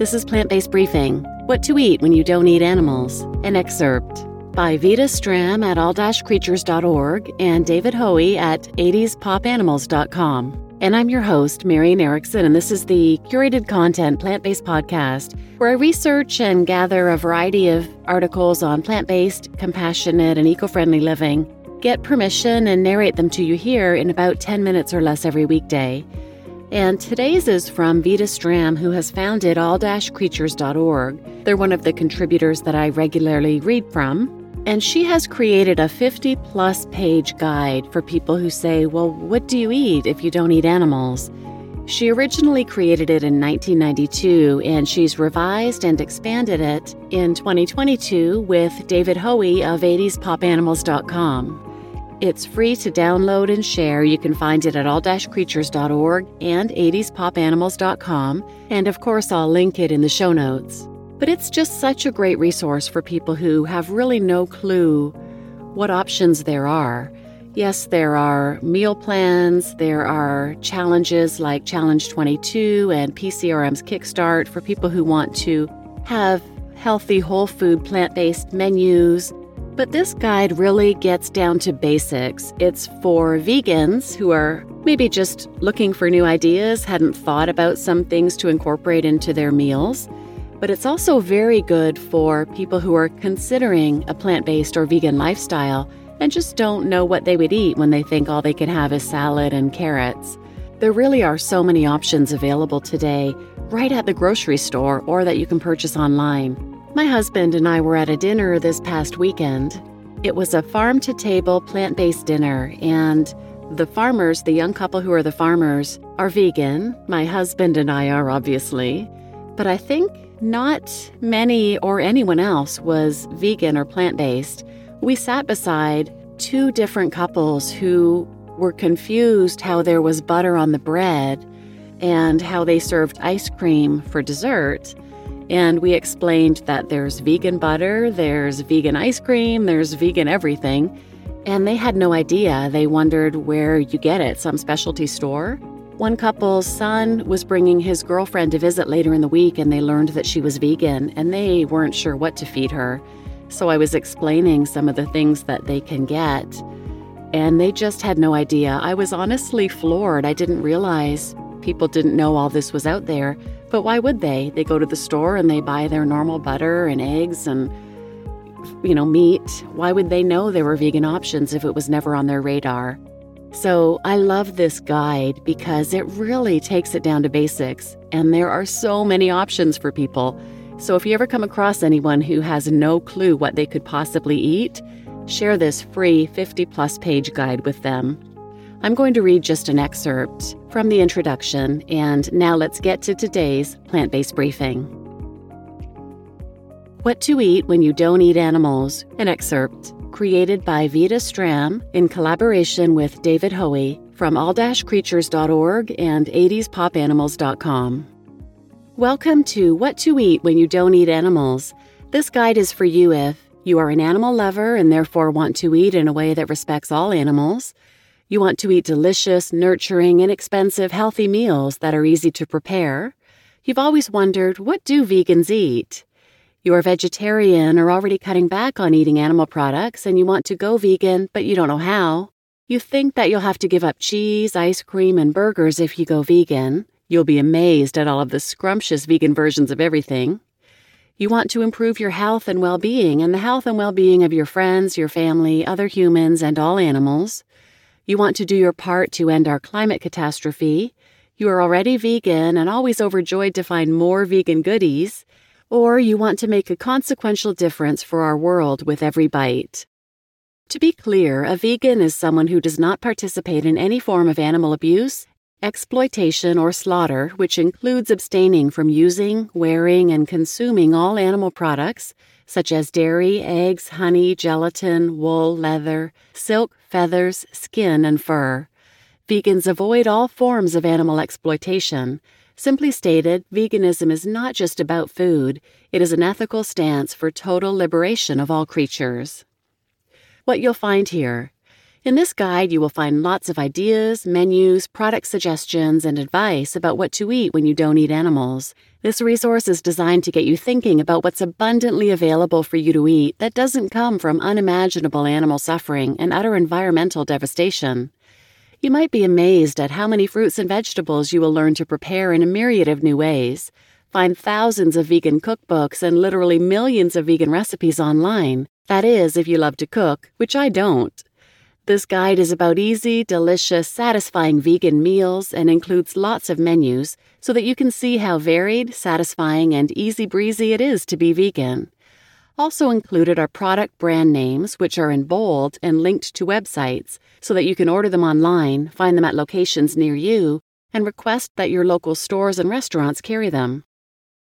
This is Plant Based Briefing What to Eat When You Don't Eat Animals. An excerpt by Vita Stram at all-creatures.org and David Hoey at 80spopanimals.com. And I'm your host, Marian Erickson, and this is the curated content plant based podcast where I research and gather a variety of articles on plant based, compassionate, and eco friendly living, get permission, and narrate them to you here in about 10 minutes or less every weekday. And today's is from Vita Stram, who has founded all-creatures.org. They're one of the contributors that I regularly read from. And she has created a 50 plus page guide for people who say, Well, what do you eat if you don't eat animals? She originally created it in 1992, and she's revised and expanded it in 2022 with David Hoey of 80spopanimals.com. It's free to download and share. You can find it at all-creatures.org and 80spopanimals.com, and of course, I'll link it in the show notes. But it's just such a great resource for people who have really no clue what options there are. Yes, there are meal plans, there are challenges like Challenge 22 and PCRM's Kickstart for people who want to have healthy, whole food, plant based menus. But this guide really gets down to basics. It's for vegans who are maybe just looking for new ideas, hadn't thought about some things to incorporate into their meals but it's also very good for people who are considering a plant based or vegan lifestyle and just don't know what they would eat when they think all they can have is salad and carrots. There really are so many options available today, right at the grocery store or that you can purchase online. My husband and I were at a dinner this past weekend. It was a farm to table plant based dinner, and the farmers, the young couple who are the farmers, are vegan. My husband and I are, obviously. But I think not many or anyone else was vegan or plant based. We sat beside two different couples who were confused how there was butter on the bread and how they served ice cream for dessert. And we explained that there's vegan butter, there's vegan ice cream, there's vegan everything. And they had no idea. They wondered where you get it, some specialty store. One couple's son was bringing his girlfriend to visit later in the week, and they learned that she was vegan, and they weren't sure what to feed her. So I was explaining some of the things that they can get, and they just had no idea. I was honestly floored. I didn't realize people didn't know all this was out there. But why would they? They go to the store and they buy their normal butter and eggs and you know, meat. Why would they know there were vegan options if it was never on their radar? So I love this guide because it really takes it down to basics, and there are so many options for people. So if you ever come across anyone who has no clue what they could possibly eat, share this free 50 plus page guide with them. I'm going to read just an excerpt from the introduction, and now let's get to today's plant based briefing. What to Eat When You Don't Eat Animals, an excerpt created by Vita Stram in collaboration with David Hoey from all-creatures.org and 80spopanimals.com. Welcome to What to Eat When You Don't Eat Animals. This guide is for you if you are an animal lover and therefore want to eat in a way that respects all animals. You want to eat delicious, nurturing, inexpensive, healthy meals that are easy to prepare. You've always wondered, what do vegans eat? You're vegetarian or already cutting back on eating animal products and you want to go vegan, but you don't know how. You think that you'll have to give up cheese, ice cream, and burgers if you go vegan. You'll be amazed at all of the scrumptious vegan versions of everything. You want to improve your health and well being and the health and well being of your friends, your family, other humans, and all animals. You want to do your part to end our climate catastrophe. You are already vegan and always overjoyed to find more vegan goodies or you want to make a consequential difference for our world with every bite. To be clear, a vegan is someone who does not participate in any form of animal abuse, exploitation, or slaughter, which includes abstaining from using, wearing, and consuming all animal products, such as dairy, eggs, honey, gelatin, wool, leather, silk, feathers, skin, and fur. Vegans avoid all forms of animal exploitation, Simply stated, veganism is not just about food, it is an ethical stance for total liberation of all creatures. What you'll find here In this guide, you will find lots of ideas, menus, product suggestions, and advice about what to eat when you don't eat animals. This resource is designed to get you thinking about what's abundantly available for you to eat that doesn't come from unimaginable animal suffering and utter environmental devastation. You might be amazed at how many fruits and vegetables you will learn to prepare in a myriad of new ways. Find thousands of vegan cookbooks and literally millions of vegan recipes online. That is, if you love to cook, which I don't. This guide is about easy, delicious, satisfying vegan meals and includes lots of menus so that you can see how varied, satisfying, and easy breezy it is to be vegan. Also included are product brand names, which are in bold and linked to websites so that you can order them online, find them at locations near you, and request that your local stores and restaurants carry them.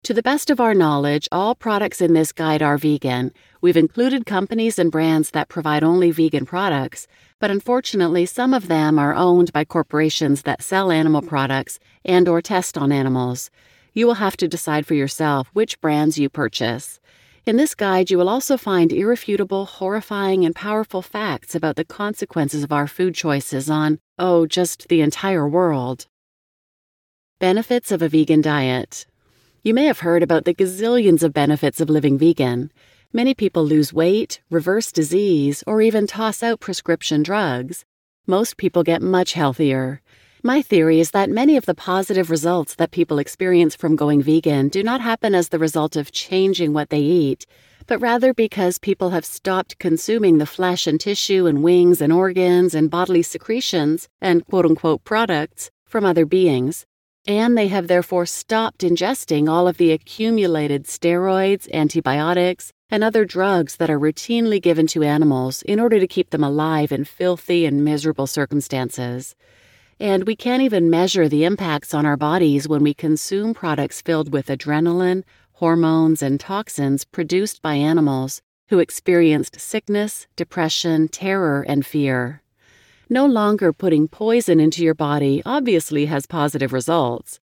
To the best of our knowledge, all products in this guide are vegan. We've included companies and brands that provide only vegan products, but unfortunately some of them are owned by corporations that sell animal products and or test on animals. You will have to decide for yourself which brands you purchase. In this guide, you will also find irrefutable, horrifying, and powerful facts about the consequences of our food choices on, oh, just the entire world. Benefits of a vegan diet. You may have heard about the gazillions of benefits of living vegan. Many people lose weight, reverse disease, or even toss out prescription drugs. Most people get much healthier. My theory is that many of the positive results that people experience from going vegan do not happen as the result of changing what they eat, but rather because people have stopped consuming the flesh and tissue and wings and organs and bodily secretions and quote unquote products from other beings and they have therefore stopped ingesting all of the accumulated steroids, antibiotics, and other drugs that are routinely given to animals in order to keep them alive in filthy and miserable circumstances. And we can't even measure the impacts on our bodies when we consume products filled with adrenaline, hormones, and toxins produced by animals who experienced sickness, depression, terror, and fear no longer putting poison into your body obviously has positive results.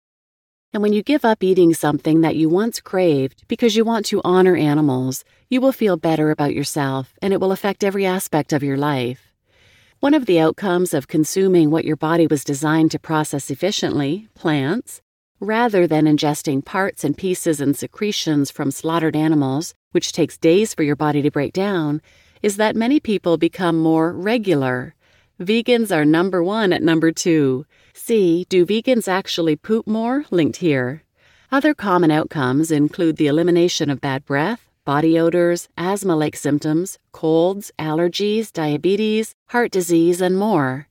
And when you give up eating something that you once craved because you want to honor animals, you will feel better about yourself and it will affect every aspect of your life. One of the outcomes of consuming what your body was designed to process efficiently, plants, rather than ingesting parts and pieces and secretions from slaughtered animals, which takes days for your body to break down, is that many people become more regular Vegans are number one at number two. See, do vegans actually poop more? Linked here. Other common outcomes include the elimination of bad breath, body odors, asthma like symptoms, colds, allergies, diabetes, heart disease, and more.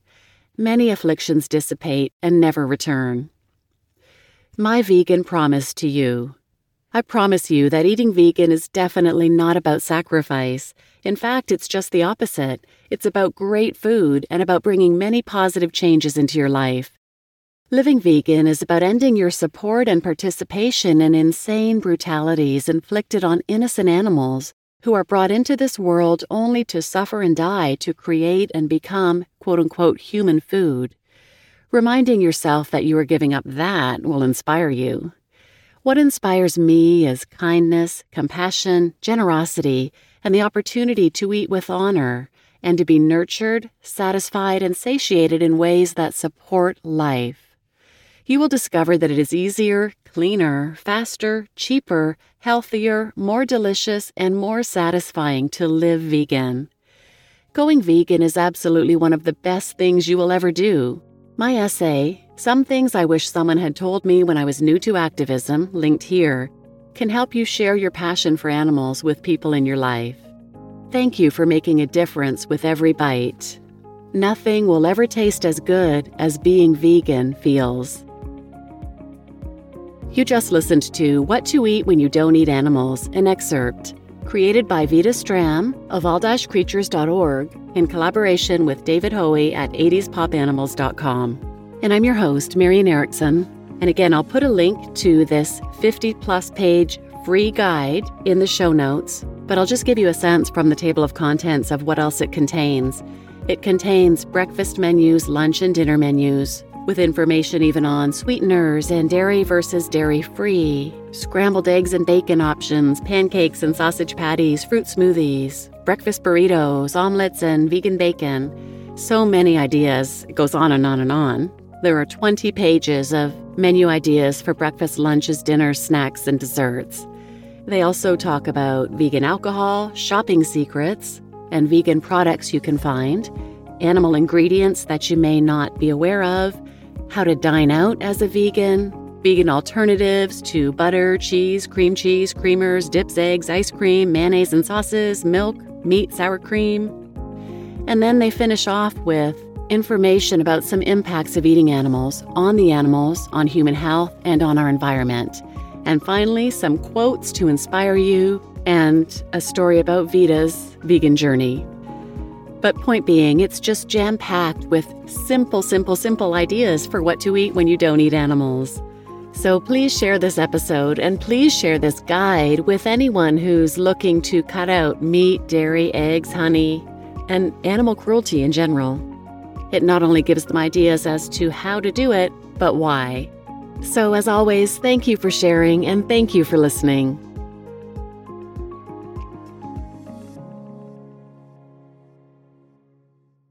Many afflictions dissipate and never return. My vegan promise to you. I promise you that eating vegan is definitely not about sacrifice. In fact, it's just the opposite. It's about great food and about bringing many positive changes into your life. Living vegan is about ending your support and participation in insane brutalities inflicted on innocent animals who are brought into this world only to suffer and die to create and become quote unquote human food. Reminding yourself that you are giving up that will inspire you. What inspires me is kindness, compassion, generosity, and the opportunity to eat with honor and to be nurtured, satisfied, and satiated in ways that support life. You will discover that it is easier, cleaner, faster, cheaper, healthier, more delicious, and more satisfying to live vegan. Going vegan is absolutely one of the best things you will ever do. My essay, Some Things I Wish Someone Had Told Me When I Was New to Activism, linked here, can help you share your passion for animals with people in your life. Thank you for making a difference with every bite. Nothing will ever taste as good as being vegan feels. You just listened to What to Eat When You Don't Eat Animals, an excerpt created by Vita Stram of all-creatures.org in collaboration with David Hoey at 80spopanimals.com. And I'm your host, Marian Erickson. And again, I'll put a link to this 50 plus page free guide in the show notes, but I'll just give you a sense from the table of contents of what else it contains. It contains breakfast menus, lunch and dinner menus, with information even on sweeteners and dairy versus dairy free, scrambled eggs and bacon options, pancakes and sausage patties, fruit smoothies, breakfast burritos, omelets, and vegan bacon. So many ideas. It goes on and on and on. There are 20 pages of menu ideas for breakfast, lunches, dinners, snacks, and desserts. They also talk about vegan alcohol, shopping secrets, and vegan products you can find, animal ingredients that you may not be aware of, how to dine out as a vegan, vegan alternatives to butter, cheese, cream cheese, creamers, dips, eggs, ice cream, mayonnaise and sauces, milk, meat, sour cream. And then they finish off with information about some impacts of eating animals on the animals, on human health, and on our environment. And finally, some quotes to inspire you and a story about Vita's vegan journey. But point being, it's just jam packed with simple, simple, simple ideas for what to eat when you don't eat animals. So please share this episode and please share this guide with anyone who's looking to cut out meat, dairy, eggs, honey, and animal cruelty in general. It not only gives them ideas as to how to do it, but why. So, as always, thank you for sharing and thank you for listening.